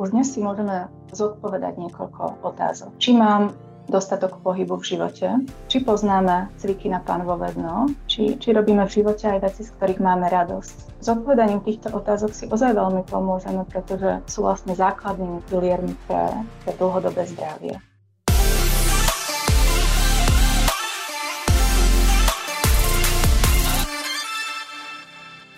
už dnes si môžeme zodpovedať niekoľko otázok. Či mám dostatok pohybu v živote, či poznáme cviky na pánovo dno, či, či robíme v živote aj veci, z ktorých máme radosť. S odpovedaním týchto otázok si ozaj veľmi pomôžeme, pretože sú vlastne základnými piliermi pre, pre dlhodobé zdravie.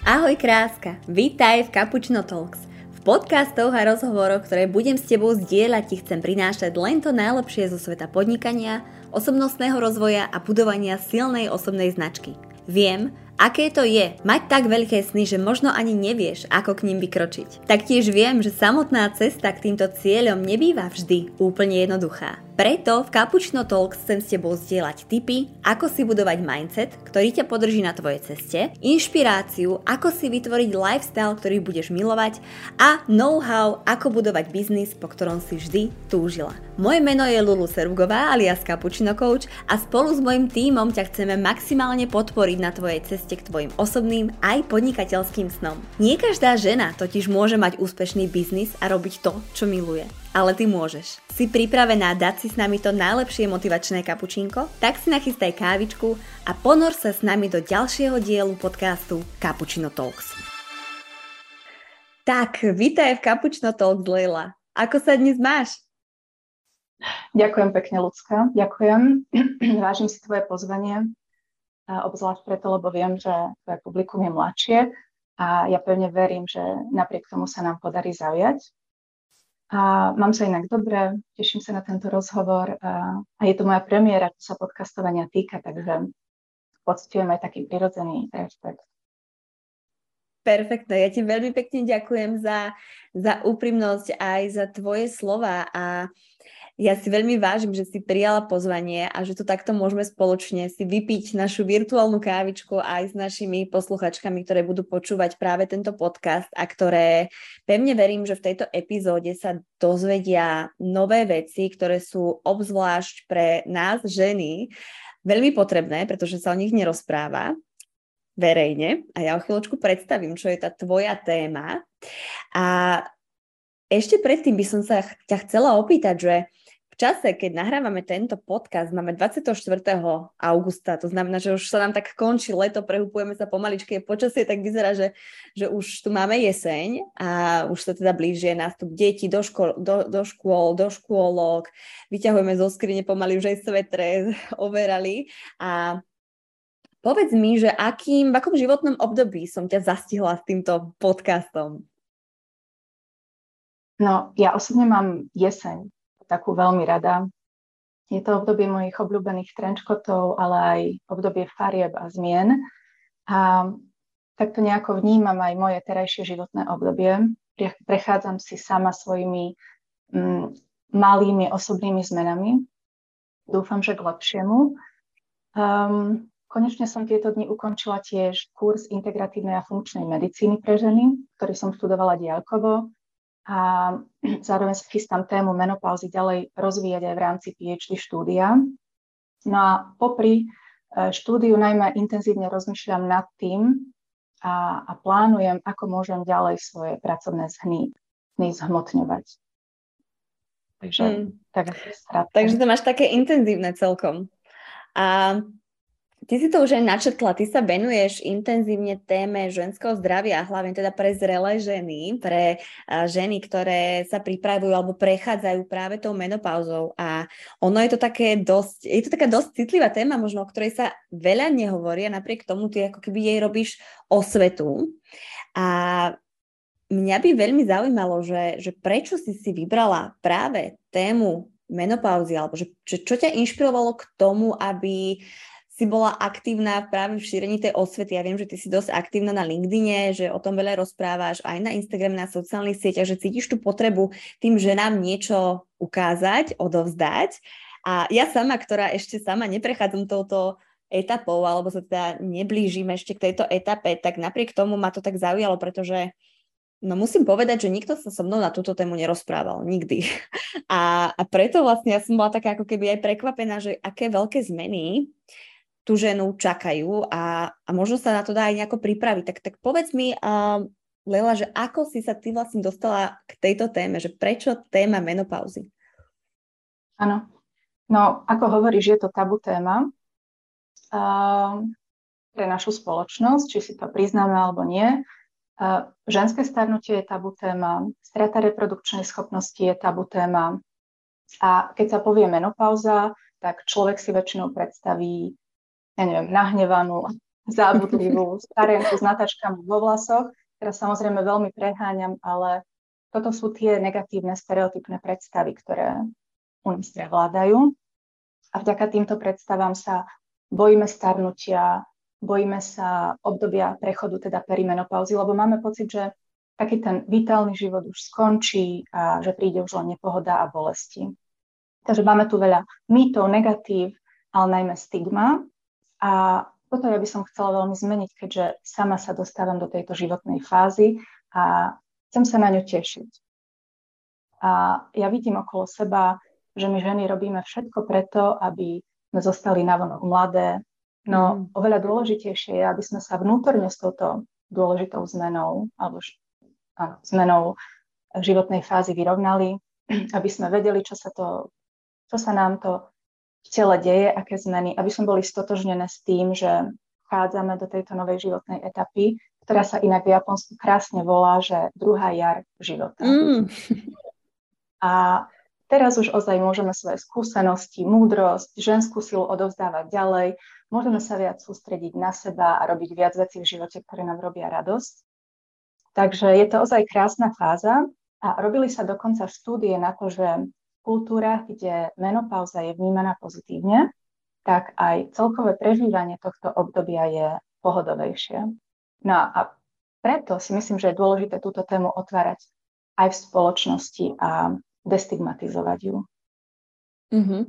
Ahoj kráska, vítaj v Cappuccino Talks podcastoch a rozhovoroch, ktoré budem s tebou zdieľať, ti chcem prinášať len to najlepšie zo sveta podnikania, osobnostného rozvoja a budovania silnej osobnej značky. Viem, aké to je mať tak veľké sny, že možno ani nevieš, ako k ním vykročiť. Taktiež viem, že samotná cesta k týmto cieľom nebýva vždy úplne jednoduchá. Preto v Cappuccino Talks chcem s tebou zdieľať tipy, ako si budovať mindset, ktorý ťa podrží na tvojej ceste, inšpiráciu, ako si vytvoriť lifestyle, ktorý budeš milovať a know-how, ako budovať biznis, po ktorom si vždy túžila. Moje meno je Lulu Serugová alias Cappuccino Coach a spolu s mojim tímom ťa chceme maximálne podporiť na tvojej ceste k tvojim osobným aj podnikateľským snom. Nie každá žena totiž môže mať úspešný biznis a robiť to, čo miluje ale ty môžeš. Si pripravená dať si s nami to najlepšie motivačné kapučínko? Tak si nachystaj kávičku a ponor sa s nami do ďalšieho dielu podcastu Cappuccino Talks. Tak, vítaj v Cappuccino Talks, Leila. Ako sa dnes máš? Ďakujem pekne, ľudská. Ďakujem. Vážim si tvoje pozvanie, obzvlášť preto, lebo viem, že tvoje publikum je mladšie a ja pevne verím, že napriek tomu sa nám podarí zaujať a mám sa inak dobre, teším sa na tento rozhovor a, a je to moja premiéra, čo sa podcastovania týka, takže pocitujem aj taký prirodzený rešpekt. Perfektne, ja ti veľmi pekne ďakujem za, za úprimnosť aj za tvoje slova a ja si veľmi vážim, že si prijala pozvanie a že tu takto môžeme spoločne si vypiť našu virtuálnu kávičku aj s našimi posluchačkami, ktoré budú počúvať práve tento podcast a ktoré pevne verím, že v tejto epizóde sa dozvedia nové veci, ktoré sú obzvlášť pre nás ženy veľmi potrebné, pretože sa o nich nerozpráva verejne a ja o chvíľočku predstavím, čo je tá tvoja téma. A ešte predtým by som sa ťa chcela opýtať, že v čase, keď nahrávame tento podcast, máme 24. augusta, to znamená, že už sa nám tak končí leto, prehupujeme sa pomaličky, počasie tak vyzerá, že, že už tu máme jeseň a už sa teda blíži nástup detí do, škol, do, do škôl, do škôlok, vyťahujeme zo skrine pomaly už aj svetre, overali a povedz mi, že akým, v akom životnom období som ťa zastihla s týmto podcastom? No, ja osobne mám jeseň takú veľmi rada. Je to obdobie mojich obľúbených trenčkotov, ale aj obdobie farieb a zmien. A takto nejako vnímam aj moje terajšie životné obdobie. Prechádzam si sama svojimi mm, malými osobnými zmenami. Dúfam, že k lepšiemu. Um, konečne som tieto dni ukončila tiež kurz integratívnej a funkčnej medicíny pre ženy, ktorý som študovala diaľkovo a zároveň sa chystám tému menopauzy ďalej rozvíjať aj v rámci PhD štúdia. No a popri e, štúdiu najmä intenzívne rozmýšľam nad tým a, a plánujem, ako môžem ďalej svoje pracovné zhny, zhny zhmotňovať. Takže, hmm. tak Takže to máš také intenzívne celkom. A Ty si to už aj načrtla, ty sa venuješ intenzívne téme ženského zdravia, hlavne teda pre zrelé ženy, pre ženy, ktoré sa pripravujú alebo prechádzajú práve tou menopauzou. A ono je to také dosť, je to taká dosť citlivá téma, možno o ktorej sa veľa nehovorí a napriek tomu ty ako keby jej robíš osvetu. A mňa by veľmi zaujímalo, že, že prečo si si vybrala práve tému menopauzy, alebo že, že čo ťa inšpirovalo k tomu, aby si bola aktívna práve v šírení tej osvety. Ja viem, že ty si dosť aktívna na LinkedIne, že o tom veľa rozprávaš aj na Instagrame, na sociálnych sieťach, že cítiš tú potrebu tým ženám niečo ukázať, odovzdať. A ja sama, ktorá ešte sama neprechádzam touto etapou, alebo sa teda neblížim ešte k tejto etape, tak napriek tomu ma to tak zaujalo, pretože No musím povedať, že nikto sa so mnou na túto tému nerozprával, nikdy. A, a preto vlastne ja som bola taká ako keby aj prekvapená, že aké veľké zmeny tú ženu čakajú a, a možno sa na to dá aj nejako pripraviť. Tak, tak povedz mi, uh, Lela, že ako si sa ty vlastne dostala k tejto téme, že prečo téma menopauzy? Áno, no ako hovoríš, je to tabu téma uh, pre našu spoločnosť, či si to priznáme alebo nie. Uh, ženské starnutie je tabu téma, strata reprodukčnej schopnosti je tabu téma. A keď sa povie menopauza, tak človek si väčšinou predstaví, ja neviem, nahnevanú, zábudlivú starenku s natačkami vo vlasoch Teraz samozrejme veľmi preháňam, ale toto sú tie negatívne stereotypné predstavy, ktoré u nás prevládajú. A vďaka týmto predstavám sa bojíme starnutia, bojíme sa obdobia prechodu, teda perimenopauzy, lebo máme pocit, že taký ten vitálny život už skončí a že príde už len nepohoda a bolesti. Takže máme tu veľa mýtov, negatív, ale najmä stigma. A toto ja by som chcela veľmi zmeniť, keďže sama sa dostávam do tejto životnej fázy a chcem sa na ňu tešiť. A ja vidím okolo seba, že my ženy robíme všetko preto, aby sme zostali navonok mladé, no mm. oveľa dôležitejšie je, aby sme sa vnútorne s touto dôležitou zmenou alebo áno, zmenou životnej fázy vyrovnali, aby sme vedeli, čo sa, to, čo sa nám to v tele deje, aké zmeny, aby sme boli stotožnené s tým, že vchádzame do tejto novej životnej etapy, ktorá sa inak v Japonsku krásne volá, že druhá jar života. Mm. A teraz už ozaj môžeme svoje skúsenosti, múdrosť, ženskú silu odovzdávať ďalej, môžeme sa viac sústrediť na seba a robiť viac vecí v živote, ktoré nám robia radosť. Takže je to ozaj krásna fáza a robili sa dokonca štúdie na to, že kultúrach, kde menopauza je vnímaná pozitívne, tak aj celkové prežívanie tohto obdobia je pohodovejšie. No a preto si myslím, že je dôležité túto tému otvárať aj v spoločnosti a destigmatizovať ju. Uh-huh.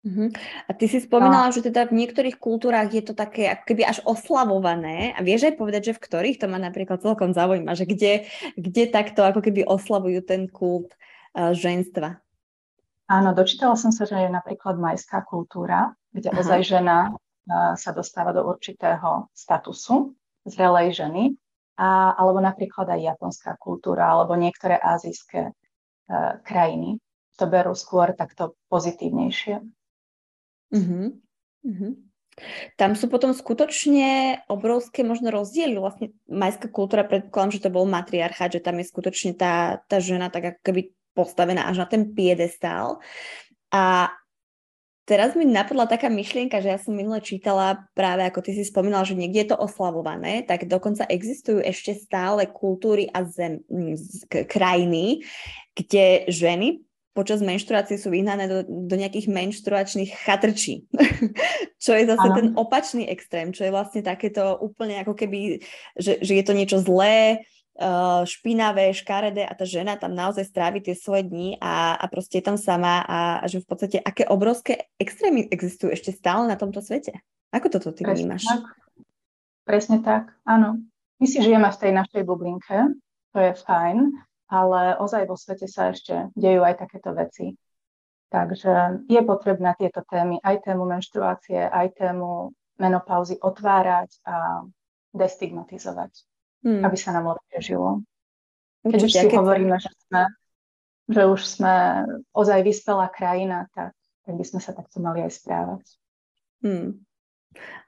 Uh-huh. A ty si spomínala, no. že teda v niektorých kultúrách je to také ako keby až oslavované. A vieš aj povedať, že v ktorých to ma napríklad celkom zaujíma, že kde, kde takto ako keby oslavujú ten kult uh, ženstva? Áno, dočítala som sa, že je napríklad majská kultúra, kde Aha. ozaj žena sa dostáva do určitého statusu zrelej ženy, a, alebo napríklad aj japonská kultúra, alebo niektoré azijské uh, krajiny to berú skôr takto pozitívnejšie. Uh-huh. Uh-huh. Tam sú potom skutočne obrovské možno rozdiely. Vlastne majská kultúra, predpokladám, že to bol matriarchát, že tam je skutočne tá, tá žena tak ako keby postavená až na ten piedestál. A teraz mi napadla taká myšlienka, že ja som minule čítala práve, ako ty si spomínala, že niekde je to oslavované, tak dokonca existujú ešte stále kultúry a zem, k, krajiny, kde ženy počas menštruácie sú vyhnané do, do nejakých menštruačných chatrčí, čo je zase ano. ten opačný extrém, čo je vlastne takéto úplne ako keby, že, že je to niečo zlé, špinavé, škaredé a tá žena tam naozaj strávi tie svoje dni a, a proste je tam sama a, a že v podstate aké obrovské extrémy existujú ešte stále na tomto svete. Ako toto ty Presne vnímaš? Tak. Presne tak, áno. My si žijeme v tej našej bublinke, to je fajn, ale ozaj vo svete sa ešte dejú aj takéto veci. Takže je potrebné tieto témy, aj tému menštruácie, aj tému menopauzy otvárať a destigmatizovať hmm. aby sa nám lepšie žilo. Keď už si keď... hovoríme, že, sme, že už sme ozaj vyspelá krajina, tak, tak by sme sa takto mali aj správať. Hmm.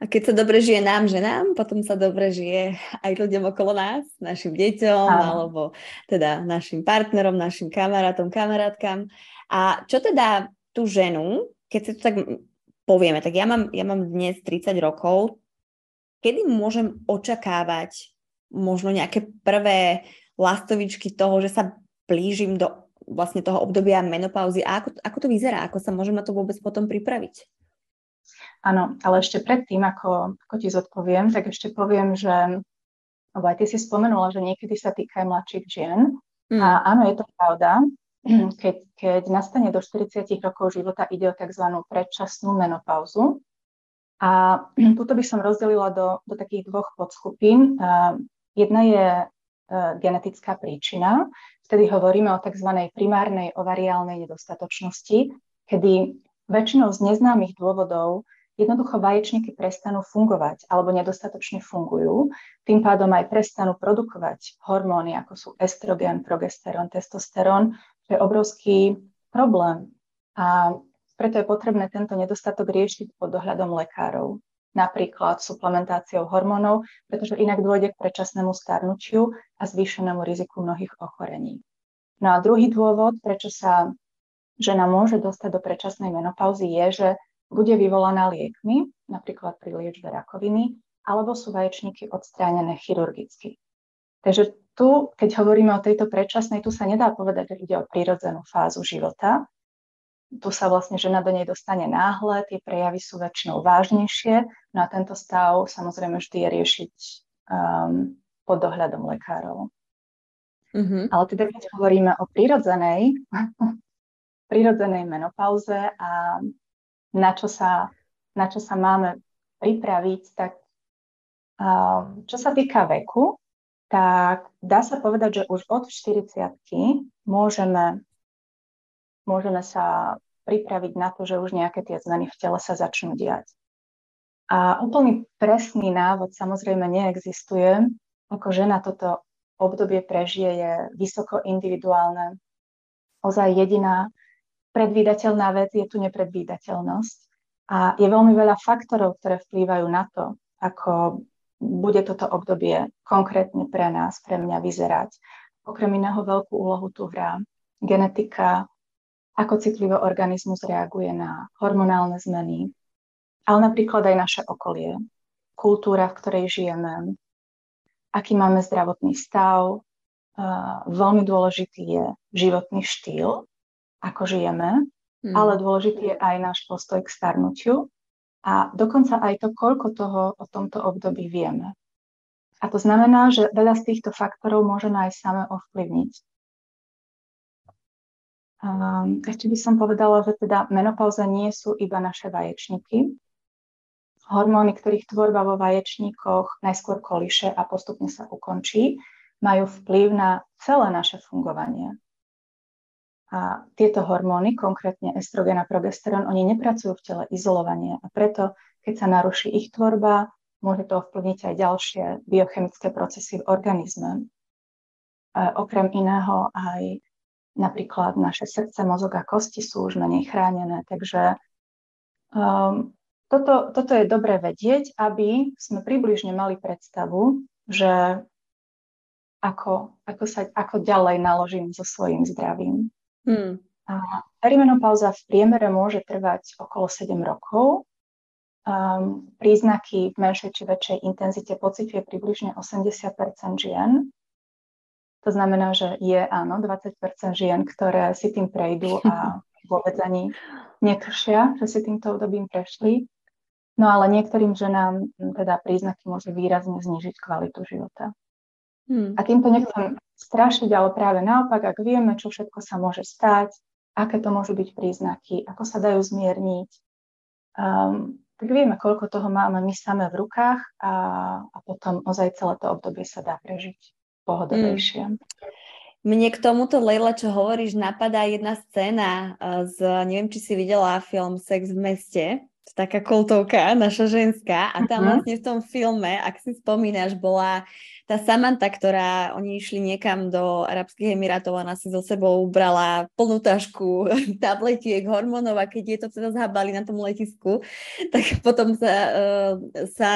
A keď sa dobre žije nám, že nám, potom sa dobre žije aj ľuďom okolo nás, našim deťom, Áno. alebo teda našim partnerom, našim kamarátom, kamarátkam. A čo teda tú ženu, keď si to tak povieme, tak ja mám, ja mám dnes 30 rokov, kedy môžem očakávať možno nejaké prvé lastovičky toho, že sa blížim do vlastne toho obdobia menopauzy a ako, ako to vyzerá, ako sa môžem na to vôbec potom pripraviť? Áno, ale ešte predtým, ako, ako ti zodpoviem, tak ešte poviem, že lebo aj ty si spomenula, že niekedy sa týka aj mladších žien. Mm. A áno, je to pravda. Keď, keď nastane do 40 rokov života, ide o tzv. predčasnú menopauzu. A túto by som rozdelila do, do takých dvoch podskupín. Jedna je e, genetická príčina, vtedy hovoríme o tzv. primárnej ovariálnej nedostatočnosti, kedy väčšinou z neznámych dôvodov jednoducho vaječníky prestanú fungovať alebo nedostatočne fungujú, tým pádom aj prestanú produkovať hormóny, ako sú estrogen, progesterón, testosterón, čo je obrovský problém. A preto je potrebné tento nedostatok riešiť pod dohľadom lekárov napríklad suplementáciou hormónov, pretože inak dôjde k predčasnému starnutiu a zvýšenému riziku mnohých ochorení. No a druhý dôvod, prečo sa žena môže dostať do predčasnej menopauzy, je, že bude vyvolaná liekmi, napríklad pri liečbe rakoviny, alebo sú vaječníky odstránené chirurgicky. Takže tu, keď hovoríme o tejto predčasnej, tu sa nedá povedať, že ide o prírodzenú fázu života, tu sa vlastne žena do nej dostane náhle, tie prejavy sú väčšinou vážnejšie, no a tento stav samozrejme vždy je riešiť um, pod dohľadom lekárov. Mm-hmm. Ale teda keď hovoríme o prírodzenej, prírodzenej menopauze a na čo sa, na čo sa máme pripraviť, tak um, čo sa týka veku, tak dá sa povedať, že už od 40 môžeme môžeme sa pripraviť na to, že už nejaké tie zmeny v tele sa začnú diať. A úplný presný návod samozrejme neexistuje. Ako žena toto obdobie prežije je vysoko individuálne. Ozaj jediná predvídateľná vec je tu nepredvídateľnosť. A je veľmi veľa faktorov, ktoré vplývajú na to, ako bude toto obdobie konkrétne pre nás, pre mňa vyzerať. Okrem iného veľkú úlohu tu hrá genetika, ako citlivo organizmus reaguje na hormonálne zmeny, ale napríklad aj naše okolie, kultúra, v ktorej žijeme, aký máme zdravotný stav. Veľmi dôležitý je životný štýl, ako žijeme, hmm. ale dôležitý je aj náš postoj k starnutiu a dokonca aj to, koľko toho o tomto období vieme. A to znamená, že veľa z týchto faktorov môžeme aj same ovplyvniť. Um, ešte by som povedala, že teda menopauza nie sú iba naše vaječníky. Hormóny, ktorých tvorba vo vaječníkoch najskôr koliše a postupne sa ukončí, majú vplyv na celé naše fungovanie. A tieto hormóny, konkrétne estrogen a progesterón, oni nepracujú v tele izolovanie a preto, keď sa naruší ich tvorba, môže to ovplyvniť aj ďalšie biochemické procesy v organizme. A okrem iného aj Napríklad naše srdce, mozog a kosti sú už menej chránené, takže um, toto, toto je dobré vedieť, aby sme približne mali predstavu, že ako, ako, sa, ako ďalej naložím so svojím zdravím. Hmm. A perimenopauza v priemere môže trvať okolo 7 rokov. Um, príznaky v menšej či väčšej intenzite pociťuje približne 80% žien. To znamená, že je áno 20% žien, ktoré si tým prejdú a vôbec ani netušia, že si týmto obdobím prešli. No ale niektorým ženám teda príznaky môže výrazne znížiť kvalitu života. Hmm. A týmto nechcem strašiť, ale práve naopak, ak vieme, čo všetko sa môže stať, aké to môžu byť príznaky, ako sa dajú zmierniť, um, tak vieme, koľko toho máme my same v rukách a, a potom ozaj celé to obdobie sa dá prežiť pohodovejšie. Mm. Mne k tomuto, Leila, čo hovoríš, napadá jedna scéna z, neviem, či si videla film Sex v meste, taká kultovka, naša ženská. A tam uh-huh. vlastne v tom filme, ak si spomínaš, bola tá Samantha, ktorá oni išli niekam do Arabských Emirátov, ona si so sebou brala plnú tašku tabletiek, hormónov a keď je to teda zhábali na tom letisku, tak potom sa, uh, sa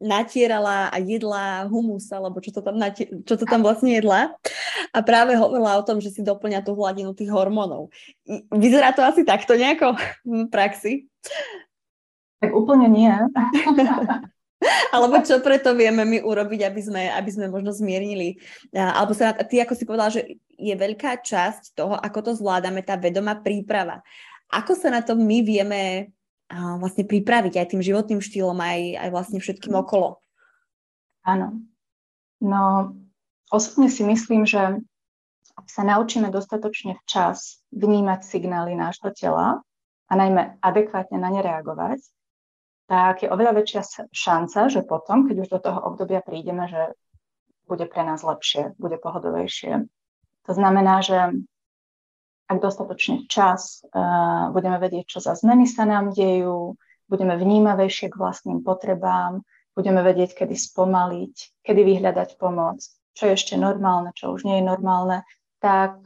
natierala a jedla humus, alebo čo to, tam natier- čo to tam vlastne jedla. A práve hovorila o tom, že si doplňa tú hladinu tých hormónov. Vyzerá to asi takto nejako v praxi? Tak úplne nie. Alebo čo preto vieme my urobiť, aby sme, aby sme možno zmiernili. Alebo sa, ty ako si povedala, že je veľká časť toho, ako to zvládame, tá vedomá príprava. Ako sa na to my vieme vlastne pripraviť aj tým životným štýlom, aj, aj vlastne všetkým okolo? Áno. No, osobne si myslím, že ak sa naučíme dostatočne včas vnímať signály nášho tela a najmä adekvátne na ne reagovať, tak je oveľa väčšia šanca, že potom, keď už do toho obdobia prídeme, že bude pre nás lepšie, bude pohodovejšie. To znamená, že ak dostatočne včas uh, budeme vedieť, čo za zmeny sa nám dejú, budeme vnímavejšie k vlastným potrebám, budeme vedieť, kedy spomaliť, kedy vyhľadať pomoc, čo je ešte normálne, čo už nie je normálne, tak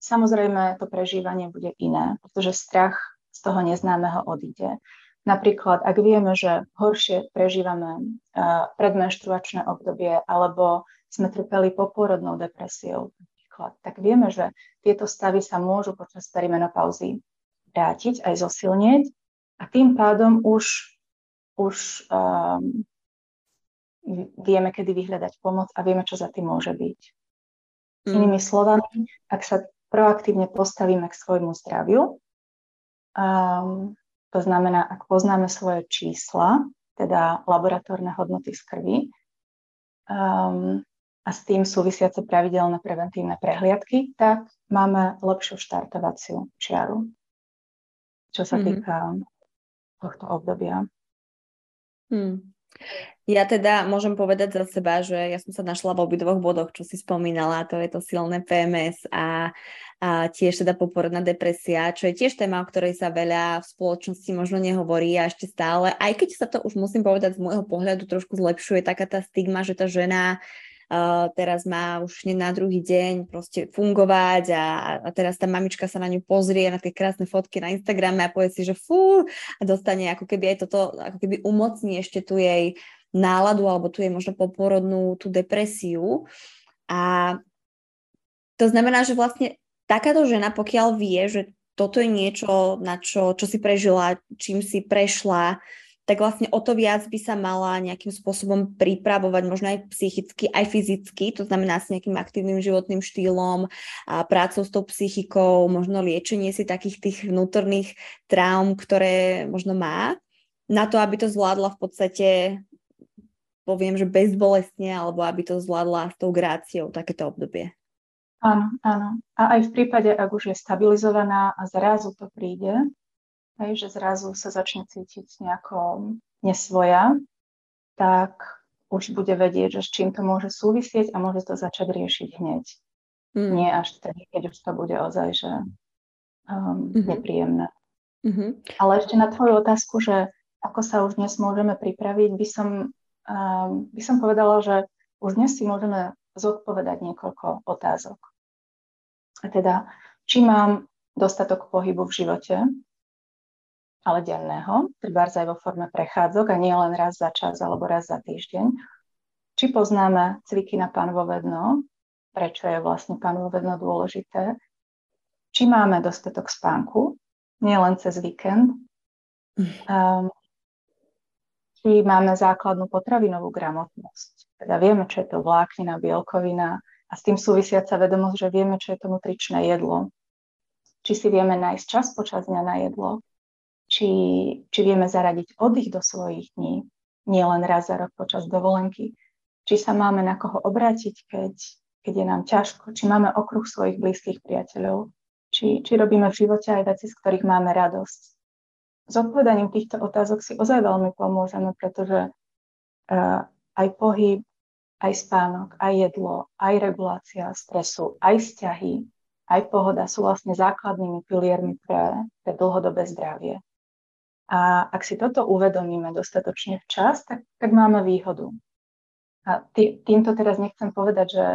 samozrejme to prežívanie bude iné, pretože strach z toho neznámeho odíde. Napríklad, ak vieme, že horšie prežívame predmenštruačné obdobie alebo sme trpeli poporodnou depresiou, tak vieme, že tieto stavy sa môžu počas perimenopauzy vrátiť, aj zosilnieť a tým pádom už, už um, vieme, kedy vyhľadať pomoc a vieme, čo za tým môže byť. Mm. Inými slovami, ak sa proaktívne postavíme k svojmu zdraviu, um, to znamená, ak poznáme svoje čísla, teda laboratórne hodnoty z krvi, um, a s tým súvisiace pravidelné preventívne prehliadky, tak máme lepšiu štartovaciu čiaru, čo sa mm-hmm. týka tohto obdobia. Hmm. Ja teda môžem povedať za seba, že ja som sa našla v obidvoch bodoch, čo si spomínala, to je to silné PMS a, a tiež teda poporodná depresia, čo je tiež téma, o ktorej sa veľa v spoločnosti možno nehovorí a ešte stále, aj keď sa to už musím povedať z môjho pohľadu trošku zlepšuje, taká tá stigma, že tá žena Uh, teraz má už na druhý deň proste fungovať a, a teraz tá mamička sa na ňu pozrie na tie krásne fotky na Instagrame a povie si, že fú a dostane ako keby aj toto, ako keby umocní ešte tu jej náladu alebo tu jej možno poporodnú tú depresiu. A to znamená, že vlastne takáto žena, pokiaľ vie, že toto je niečo, na čo, čo si prežila, čím si prešla, tak vlastne o to viac by sa mala nejakým spôsobom pripravovať, možno aj psychicky, aj fyzicky, to znamená s nejakým aktívnym životným štýlom, a prácou s tou psychikou, možno liečenie si takých tých vnútorných traum, ktoré možno má, na to, aby to zvládla v podstate poviem, že bezbolestne, alebo aby to zvládla s tou gráciou takéto obdobie. Áno, áno. A aj v prípade, ak už je stabilizovaná a zrazu to príde, hej, že zrazu sa začne cítiť nejako nesvoja, tak už bude vedieť, že s čím to môže súvisieť a môže to začať riešiť hneď. Mm. Nie až vtedy, keď už to bude ozaj, že um, mm-hmm. nepríjemné. Mm-hmm. Ale ešte na tvoju otázku, že ako sa už dnes môžeme pripraviť, by som, um, by som povedala, že už dnes si môžeme zodpovedať niekoľko otázok. A teda, či mám dostatok pohybu v živote, ale denného, treba aj vo forme prechádzok a nie len raz za čas alebo raz za týždeň. Či poznáme cviky na dno, prečo je vlastne dno dôležité, či máme dostatok spánku, nie len cez víkend, um, či máme základnú potravinovú gramotnosť. Teda vieme, čo je to vláknina, bielkovina a s tým súvisiaca vedomosť, že vieme, čo je to nutričné jedlo. Či si vieme nájsť čas počas dňa na jedlo, či, či vieme zaradiť oddych do svojich dní, nie len raz za rok počas dovolenky, či sa máme na koho obrátiť, keď, keď je nám ťažko, či máme okruh svojich blízkych priateľov, či, či robíme v živote aj veci, z ktorých máme radosť. S odpovedaním týchto otázok si ozaj veľmi pomôžeme, pretože uh, aj pohyb, aj spánok, aj jedlo, aj regulácia stresu, aj vzťahy, aj pohoda sú vlastne základnými piliermi pre, pre dlhodobé zdravie. A ak si toto uvedomíme dostatočne včas, tak, tak máme výhodu. A tý, týmto teraz nechcem povedať, že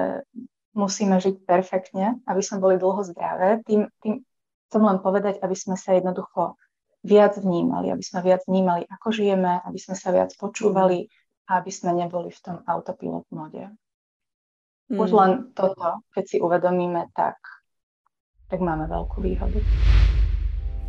musíme žiť perfektne, aby sme boli dlho zdravé. Tým, tým chcem len povedať, aby sme sa jednoducho viac vnímali, aby sme viac vnímali, ako žijeme, aby sme sa viac počúvali a aby sme neboli v tom autopilot mode. Mm. Už len toto, keď si uvedomíme, tak, tak máme veľkú výhodu.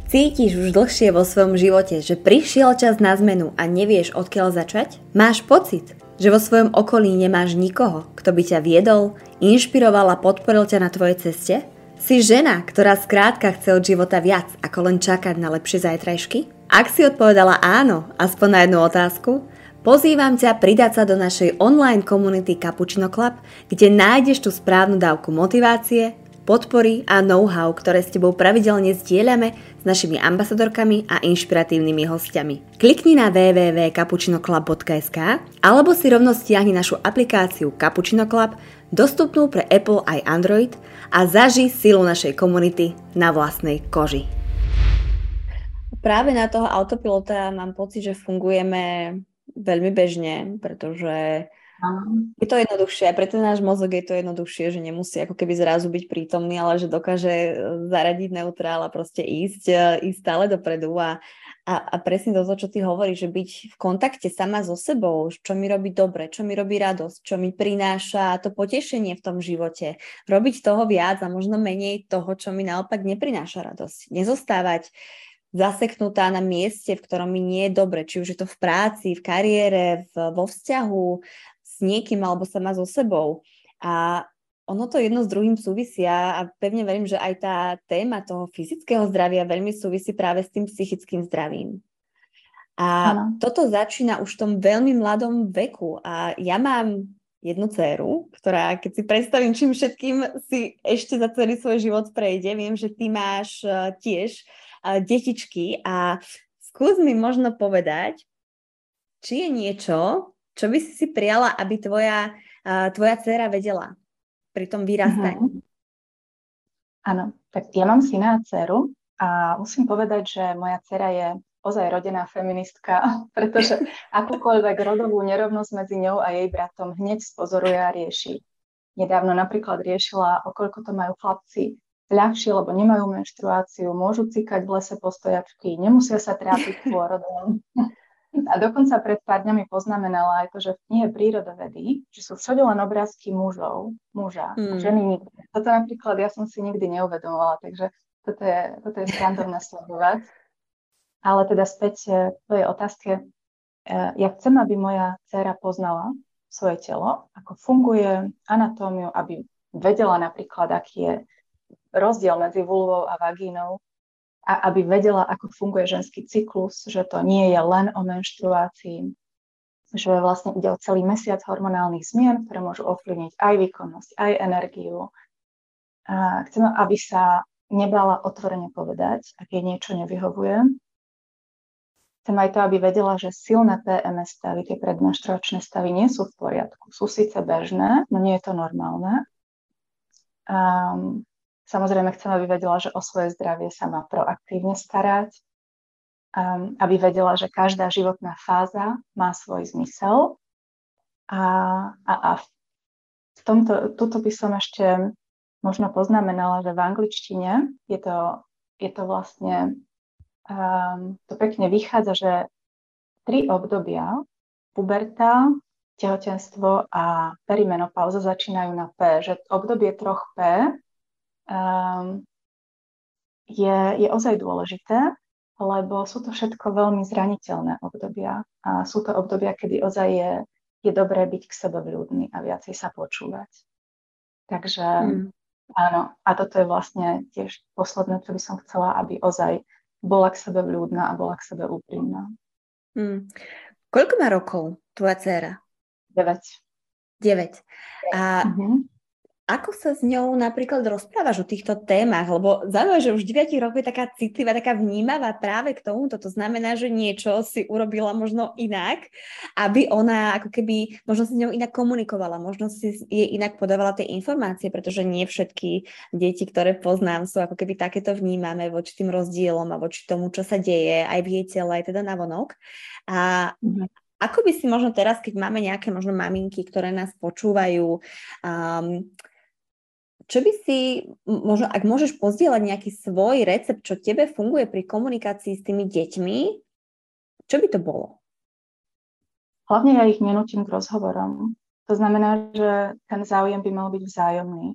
Cítiš už dlhšie vo svojom živote, že prišiel čas na zmenu a nevieš odkiaľ začať? Máš pocit, že vo svojom okolí nemáš nikoho, kto by ťa viedol, inšpiroval a podporil ťa na tvojej ceste? Si žena, ktorá skrátka chce od života viac ako len čakať na lepšie zajtrajšky? Ak si odpovedala áno, aspoň na jednu otázku, pozývam ťa pridať sa do našej online komunity Cappuccino Club, kde nájdeš tú správnu dávku motivácie, podpory a know-how, ktoré s tebou pravidelne zdieľame s našimi ambasadorkami a inšpiratívnymi hostiami. Klikni na www.cappuccinoclub.sk alebo si rovno stiahni našu aplikáciu Cappuccino Club, dostupnú pre Apple aj Android a zaži silu našej komunity na vlastnej koži. práve na toho autopilota mám pocit, že fungujeme veľmi bežne, pretože je to jednoduchšie, pre ten náš mozog je to jednoduchšie, že nemusí ako keby zrazu byť prítomný, ale že dokáže e, zaradiť neutrál a proste ísť, e, ísť stále dopredu. A, a, a presne to, čo ty hovoríš, že byť v kontakte sama so sebou, čo mi robí dobre, čo mi robí radosť, čo mi prináša to potešenie v tom živote, robiť toho viac a možno menej toho, čo mi naopak neprináša radosť. Nezostávať zaseknutá na mieste, v ktorom mi nie je dobre, či už je to v práci, v kariére, v, vo vzťahu, s niekým alebo sama so sebou. A ono to jedno s druhým súvisia a pevne verím, že aj tá téma toho fyzického zdravia veľmi súvisí práve s tým psychickým zdravím. A ano. toto začína už v tom veľmi mladom veku. A ja mám jednu dceru, ktorá, keď si predstavím, čím všetkým si ešte za celý svoj život prejde, viem, že ty máš uh, tiež uh, detičky a skús mi možno povedať, či je niečo, čo by si si prijala, aby tvoja, uh, tvoja dcera vedela pri tom vyrastaní? Uh-huh. Áno, tak ja mám syna a dceru a musím povedať, že moja dcera je ozaj rodená feministka, pretože akúkoľvek rodovú nerovnosť medzi ňou a jej bratom hneď spozoruje a rieši. Nedávno napríklad riešila, okoľko to majú chlapci ľahšie, lebo nemajú menštruáciu, môžu cikať v lese postojačky, nemusia sa trápiť pôrodom. A dokonca pred pár dňami poznamenala aj to, že v knihe prírodovedy, že sú všade len obrázky mužov, muža, mm. ženy nikdy. Toto napríklad ja som si nikdy neuvedomovala, takže toto je, toto je srandovné sledovať. Ale teda späť k tvojej otázke. E, ja chcem, aby moja dcera poznala svoje telo, ako funguje anatómiu, aby vedela napríklad, aký je rozdiel medzi vulvou a vagínou, a aby vedela, ako funguje ženský cyklus, že to nie je len o menštruácii, že vlastne ide o celý mesiac hormonálnych zmien, ktoré môžu ovplyvniť aj výkonnosť, aj energiu. A chcem, aby sa nebala otvorene povedať, ak jej niečo nevyhovuje. Chcem aj to, aby vedela, že silné PMS stavy, tie predmenštruačné stavy nie sú v poriadku. Sú síce bežné, no nie je to normálne. Um, Samozrejme chcem, aby vedela, že o svoje zdravie sa má proaktívne starať, um, aby vedela, že každá životná fáza má svoj zmysel. A, a, a v tomto, tuto by som ešte možno poznamenala, že v angličtine je to, je to vlastne, um, to pekne vychádza, že tri obdobia, puberta, tehotenstvo a perimenopauza začínajú na P, že obdobie troch P um, je, je ozaj dôležité, lebo sú to všetko veľmi zraniteľné obdobia. A sú to obdobia, kedy ozaj je, je dobré byť k sebe vľúdny a viacej sa počúvať. Takže hmm. áno, a toto je vlastne tiež posledné, čo by som chcela, aby ozaj bola k sebe vľúdna a bola k sebe úprimná. Hmm. Koľko má rokov tvoja dcéra? 9. 9. A mm-hmm. Ako sa s ňou napríklad rozprávaš o týchto témach? Lebo zaujímavé, že už 9 rokov je taká citlivá, taká vnímavá práve k tomu. To znamená, že niečo si urobila možno inak, aby ona ako keby možno si s ňou inak komunikovala, možno si jej inak podávala tie informácie, pretože nie všetky deti, ktoré poznám, sú ako keby takéto vnímané voči tým rozdielom a voči tomu, čo sa deje aj v jej tele, aj teda na vonok. A mm-hmm. Ako by si možno teraz, keď máme nejaké možno maminky, ktoré nás počúvajú, um, čo by si, možno ak môžeš pozdieľať nejaký svoj recept, čo tebe funguje pri komunikácii s tými deťmi, čo by to bolo? Hlavne ja ich nenútim k rozhovorom. To znamená, že ten záujem by mal byť vzájomný.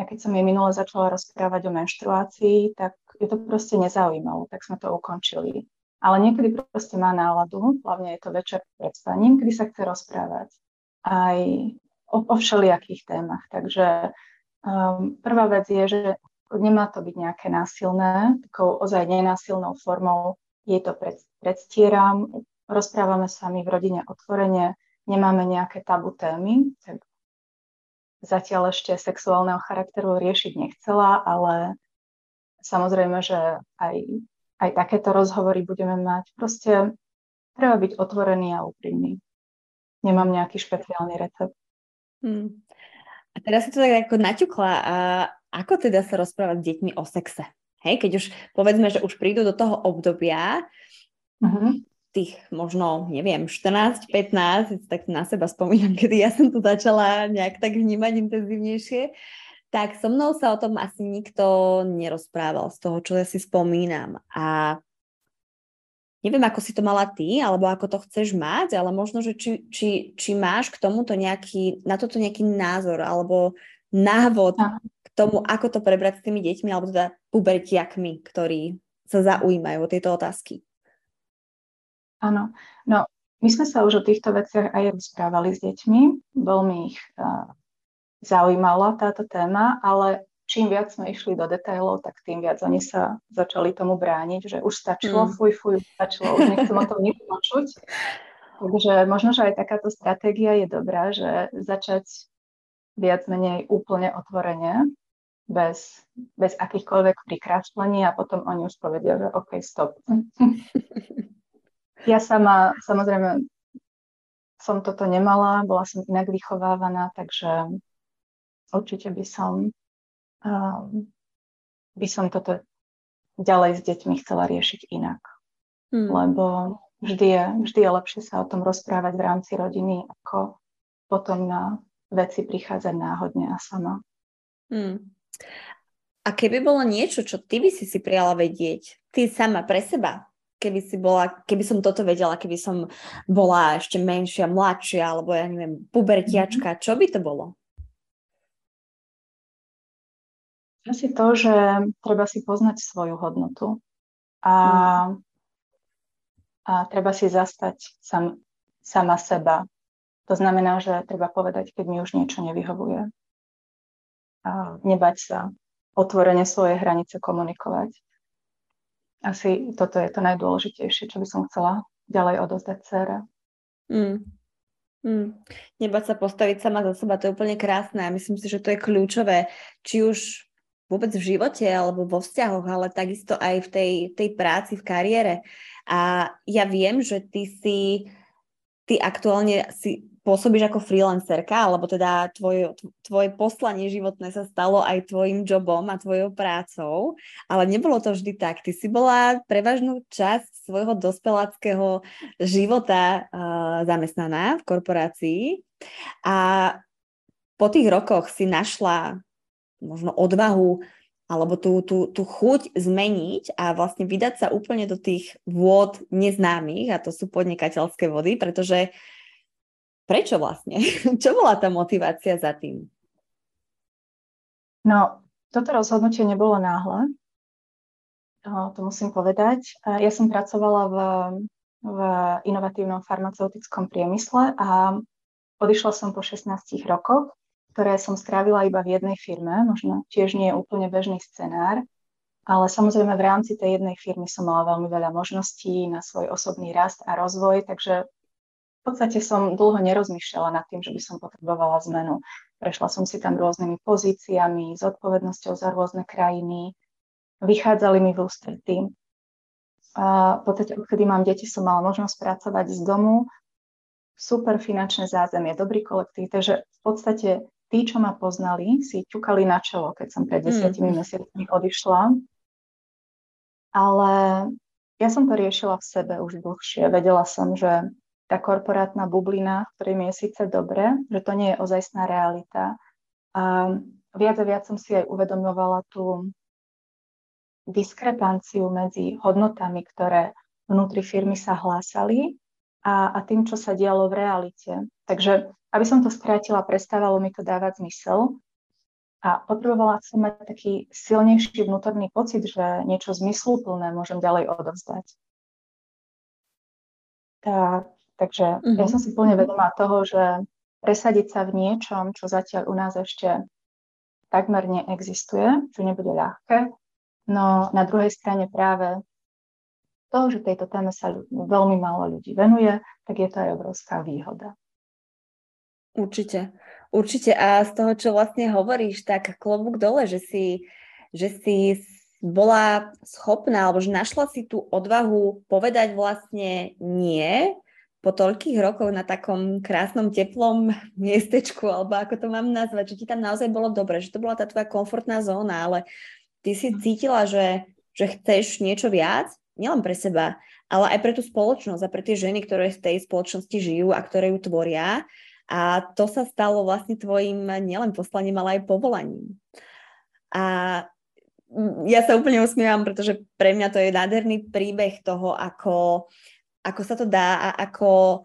Ja keď som jej minule začala rozprávať o menštruácii, tak je to proste nezaujímalo, tak sme to ukončili. Ale niekedy proste má náladu, hlavne je to večer pred spaním, kedy sa chce rozprávať aj o, o všelijakých témach. Takže Um, prvá vec je, že nemá to byť nejaké násilné, takou ozaj nenásilnou formou jej to pred, predstieram, rozprávame sa my v rodine otvorene, nemáme nejaké tabu témy, tak zatiaľ ešte sexuálneho charakteru riešiť nechcela, ale samozrejme, že aj, aj takéto rozhovory budeme mať. Proste treba byť otvorený a úprimný. Nemám nejaký špeciálny recept. Hmm. A teraz si to tak ako naťukla. A ako teda sa rozprávať s deťmi o sexe? hej, keď už povedzme, že už prídu do toho obdobia, uh-huh. tých možno, neviem, 14, 15, tak na seba spomínam, kedy ja som to začala nejak tak vnímať intenzívnejšie, tak so mnou sa o tom asi nikto nerozprával z toho, čo ja si spomínam. A neviem, ako si to mala ty, alebo ako to chceš mať, ale možno, že či, či, či máš k tomuto nejaký, na toto nejaký názor, alebo návod k tomu, ako to prebrať s tými deťmi, alebo teda pubertiakmi, ktorí sa zaujímajú o tieto otázky. Áno, no my sme sa už o týchto veciach aj rozprávali s deťmi, veľmi ich uh, zaujímala táto téma, ale čím viac sme išli do detailov, tak tým viac oni sa začali tomu brániť, že už stačilo, mm. fuj, fuj, stačilo, už nechcem o tom nič počuť. Takže možno, že aj takáto stratégia je dobrá, že začať viac menej úplne otvorene, bez, bez akýchkoľvek prikrášlení a potom oni už povedia, že OK, stop. ja sama, samozrejme, som toto nemala, bola som inak vychovávaná, takže určite by som um, by som toto ďalej s deťmi chcela riešiť inak. Hmm. Lebo vždy je, vždy je lepšie sa o tom rozprávať v rámci rodiny, ako potom na veci prichádzať náhodne a sama. Hmm. A keby bolo niečo, čo ty by si si prijala vedieť, ty sama pre seba, keby si bola, keby som toto vedela, keby som bola ešte menšia, mladšia, alebo ja neviem, pubertiačka, čo by to bolo? Asi to, že treba si poznať svoju hodnotu a, a treba si zastať sam, sama seba. To znamená, že treba povedať, keď mi už niečo nevyhovuje. A nebať sa otvorene svoje hranice komunikovať. Asi toto je to najdôležitejšie, čo by som chcela ďalej odozdať dcere. Mm. Mm. Nebať sa postaviť sama za seba, to je úplne krásne a myslím si, že to je kľúčové, či už vôbec v živote alebo vo vzťahoch, ale takisto aj v tej, tej práci, v kariére. A ja viem, že ty si, ty aktuálne si pôsobíš ako freelancerka, alebo teda tvoje, tvoje poslanie životné sa stalo aj tvojim jobom a tvojou prácou, ale nebolo to vždy tak. Ty si bola prevažnú časť svojho dospeláckého života uh, zamestnaná v korporácii a po tých rokoch si našla možno odvahu alebo tú, tú, tú chuť zmeniť a vlastne vydať sa úplne do tých vôd neznámych, a to sú podnikateľské vody, pretože prečo vlastne? Čo bola tá motivácia za tým? No, toto rozhodnutie nebolo náhle, to musím povedať. Ja som pracovala v, v inovatívnom farmaceutickom priemysle a odišla som po 16 rokoch ktoré som strávila iba v jednej firme, možno tiež nie je úplne bežný scenár, ale samozrejme v rámci tej jednej firmy som mala veľmi veľa možností na svoj osobný rast a rozvoj, takže v podstate som dlho nerozmýšľala nad tým, že by som potrebovala zmenu. Prešla som si tam rôznymi pozíciami, s odpovednosťou za rôzne krajiny, vychádzali mi v ústretí. A v podstate, odkedy mám deti, som mala možnosť pracovať z domu, super finančné zázemie, dobrý kolektív, takže v podstate tí, čo ma poznali, si ťukali na čelo, keď som pred desiatimi mm. mesiacmi odišla. Ale ja som to riešila v sebe už dlhšie. Vedela som, že tá korporátna bublina, v ktorej mi je síce dobre, že to nie je ozajstná realita. A viac a viac som si aj uvedomovala tú diskrepanciu medzi hodnotami, ktoré vnútri firmy sa hlásali a, a tým, čo sa dialo v realite. Takže aby som to skrátila, prestávalo mi to dávať zmysel a potrebovala som mať taký silnejší vnútorný pocit, že niečo zmysluplné môžem ďalej odovzdať. Tá, takže mm-hmm. ja mhm. som si plne vedomá toho, že presadiť sa v niečom, čo zatiaľ u nás ešte takmer neexistuje, čo nebude ľahké, no na druhej strane práve to, že tejto téme sa veľmi málo ľudí venuje, tak je to aj obrovská výhoda. Určite, určite. A z toho, čo vlastne hovoríš, tak klobúk dole, že si, že si bola schopná, alebo že našla si tú odvahu povedať vlastne nie po toľkých rokoch na takom krásnom, teplom miestečku, alebo ako to mám nazvať, že ti tam naozaj bolo dobre, že to bola tá tvoja komfortná zóna, ale ty si cítila, že, že chceš niečo viac, nielen pre seba, ale aj pre tú spoločnosť a pre tie ženy, ktoré v tej spoločnosti žijú a ktoré ju tvoria. A to sa stalo vlastne tvojim nielen poslaním, ale aj povolaním. A ja sa úplne usmievam, pretože pre mňa to je nádherný príbeh toho, ako, ako sa to dá a ako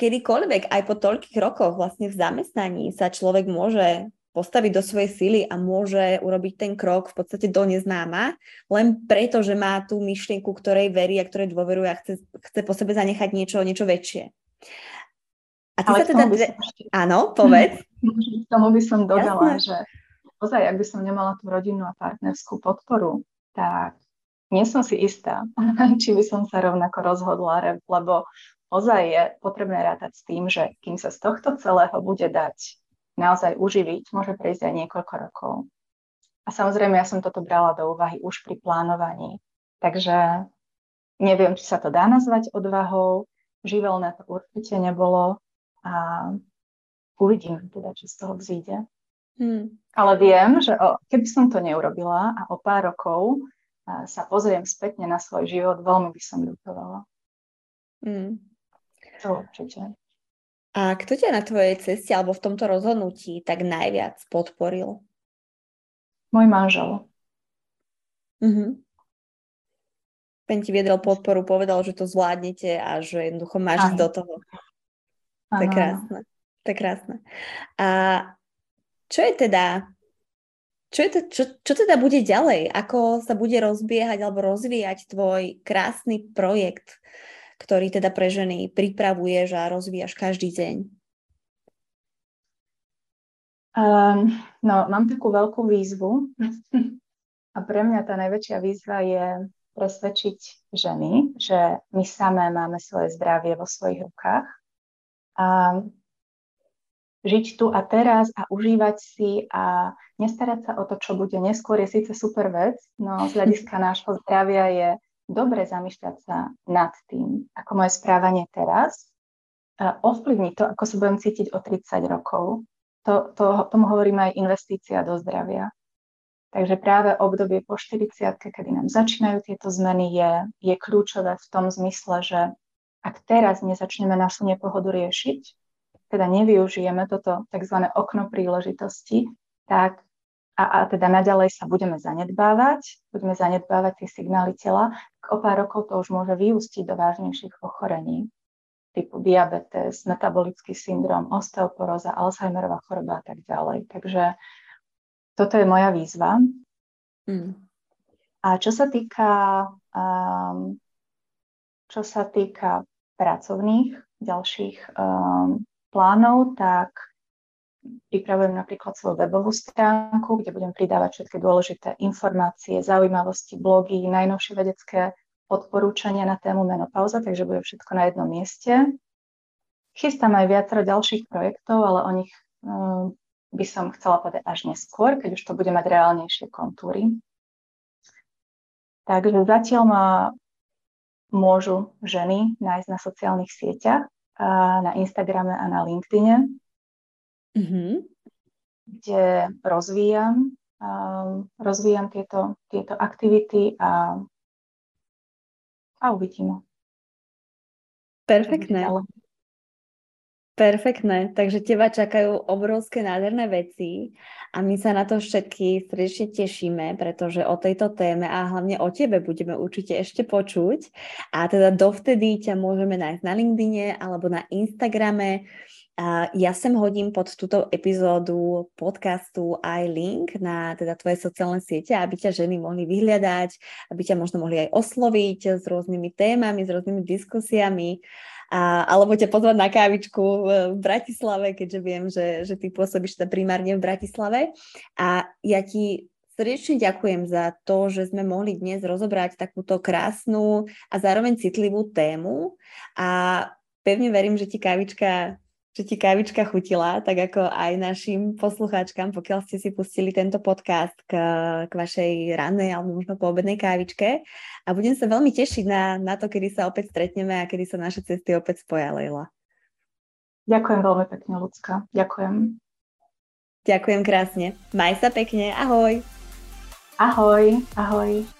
kedykoľvek, aj po toľkých rokoch vlastne v zamestnaní sa človek môže postaviť do svojej sily a môže urobiť ten krok v podstate do neznáma, len preto, že má tú myšlienku, ktorej verí a ktorej dôveruje a chce, chce po sebe zanechať niečo, niečo väčšie. A ty Ale sa teda... Ešte... Áno, povedz. K tomu by som dodala, Jasne. že ozaj, ak by som nemala tú rodinnú a partnerskú podporu, tak nie som si istá, či by som sa rovnako rozhodla, lebo ozaj je potrebné rátať s tým, že kým sa z tohto celého bude dať naozaj uživiť, môže prejsť aj niekoľko rokov. A samozrejme, ja som toto brala do úvahy už pri plánovaní. Takže neviem, či sa to dá nazvať odvahou, živelné to určite nebolo a uvidíme teda, čo z toho vzíde. Hmm. Ale viem, že o, keby som to neurobila a o pár rokov a sa pozriem spätne na svoj život, veľmi by som ľutovala. Hmm. To určite. A kto ťa na tvojej ceste alebo v tomto rozhodnutí tak najviac podporil? Môj manžel. Mhm. Ten ti viedel podporu, povedal, že to zvládnete a že jednoducho máš do toho. To je krásne. To je krásne. A čo je teda čo, je to, čo, čo teda bude ďalej? Ako sa bude rozbiehať alebo rozvíjať tvoj krásny projekt ktorý teda pre ženy pripravuješ a rozvíjaš každý deň? Um, no, mám takú veľkú výzvu a pre mňa tá najväčšia výzva je presvedčiť ženy, že my samé máme svoje zdravie vo svojich rukách a žiť tu a teraz a užívať si a nestarať sa o to, čo bude neskôr, je síce super vec, no z hľadiska nášho zdravia je dobre zamýšľať sa nad tým, ako moje správanie teraz ovplyvní to, ako sa budem cítiť o 30 rokov. To, to, tomu hovoríme aj investícia do zdravia. Takže práve obdobie po 40, kedy nám začínajú tieto zmeny, je, je kľúčové v tom zmysle, že ak teraz nezačneme našu nepohodu riešiť, teda nevyužijeme toto tzv. okno príležitosti, tak a, a teda naďalej sa budeme zanedbávať, budeme zanedbávať tie signály tela, tak o pár rokov to už môže vyústiť do vážnejších ochorení typu diabetes, metabolický syndrom, osteoporóza, Alzheimerová choroba a tak ďalej. Takže toto je moja výzva. Mm. A čo sa týka, um, čo sa týka pracovných ďalších um, plánov, tak pripravujem napríklad svoju webovú stránku, kde budem pridávať všetky dôležité informácie, zaujímavosti, blogy, najnovšie vedecké odporúčania na tému menopauza, takže bude všetko na jednom mieste. Chystám aj viacero ďalších projektov, ale o nich um, by som chcela povedať až neskôr, keď už to bude mať reálnejšie kontúry. Takže zatiaľ ma môžu ženy nájsť na sociálnych sieťach, na Instagrame a na LinkedIne mm-hmm. kde rozvíjam, um, rozvíjam tieto, tieto aktivity a, a uvidíme. Perfektné. Perfektné, takže teba čakajú obrovské nádherné veci a my sa na to všetky srdečne tešíme, pretože o tejto téme a hlavne o tebe budeme určite ešte počuť. A teda dovtedy ťa môžeme nájsť na LinkedIne alebo na Instagrame. A ja sem hodím pod túto epizódu podcastu aj link na teda tvoje sociálne siete, aby ťa ženy mohli vyhľadať, aby ťa možno mohli aj osloviť s rôznymi témami, s rôznymi diskusiami, a, alebo ťa pozvať na kávičku v Bratislave, keďže viem, že, že ty pôsobíš teda primárne v Bratislave. A ja ti srdečne ďakujem za to, že sme mohli dnes rozobrať takúto krásnu a zároveň citlivú tému a pevne verím, že ti kávička že ti kávička chutila, tak ako aj našim poslucháčkam, pokiaľ ste si pustili tento podcast k, k vašej rannej alebo možno poobednej kávičke. A budem sa veľmi tešiť na, na to, kedy sa opäť stretneme a kedy sa naše cesty opäť spoja, Leila. Ďakujem veľmi pekne, ľudská. Ďakujem. Ďakujem krásne. Maj sa pekne. Ahoj. Ahoj, ahoj.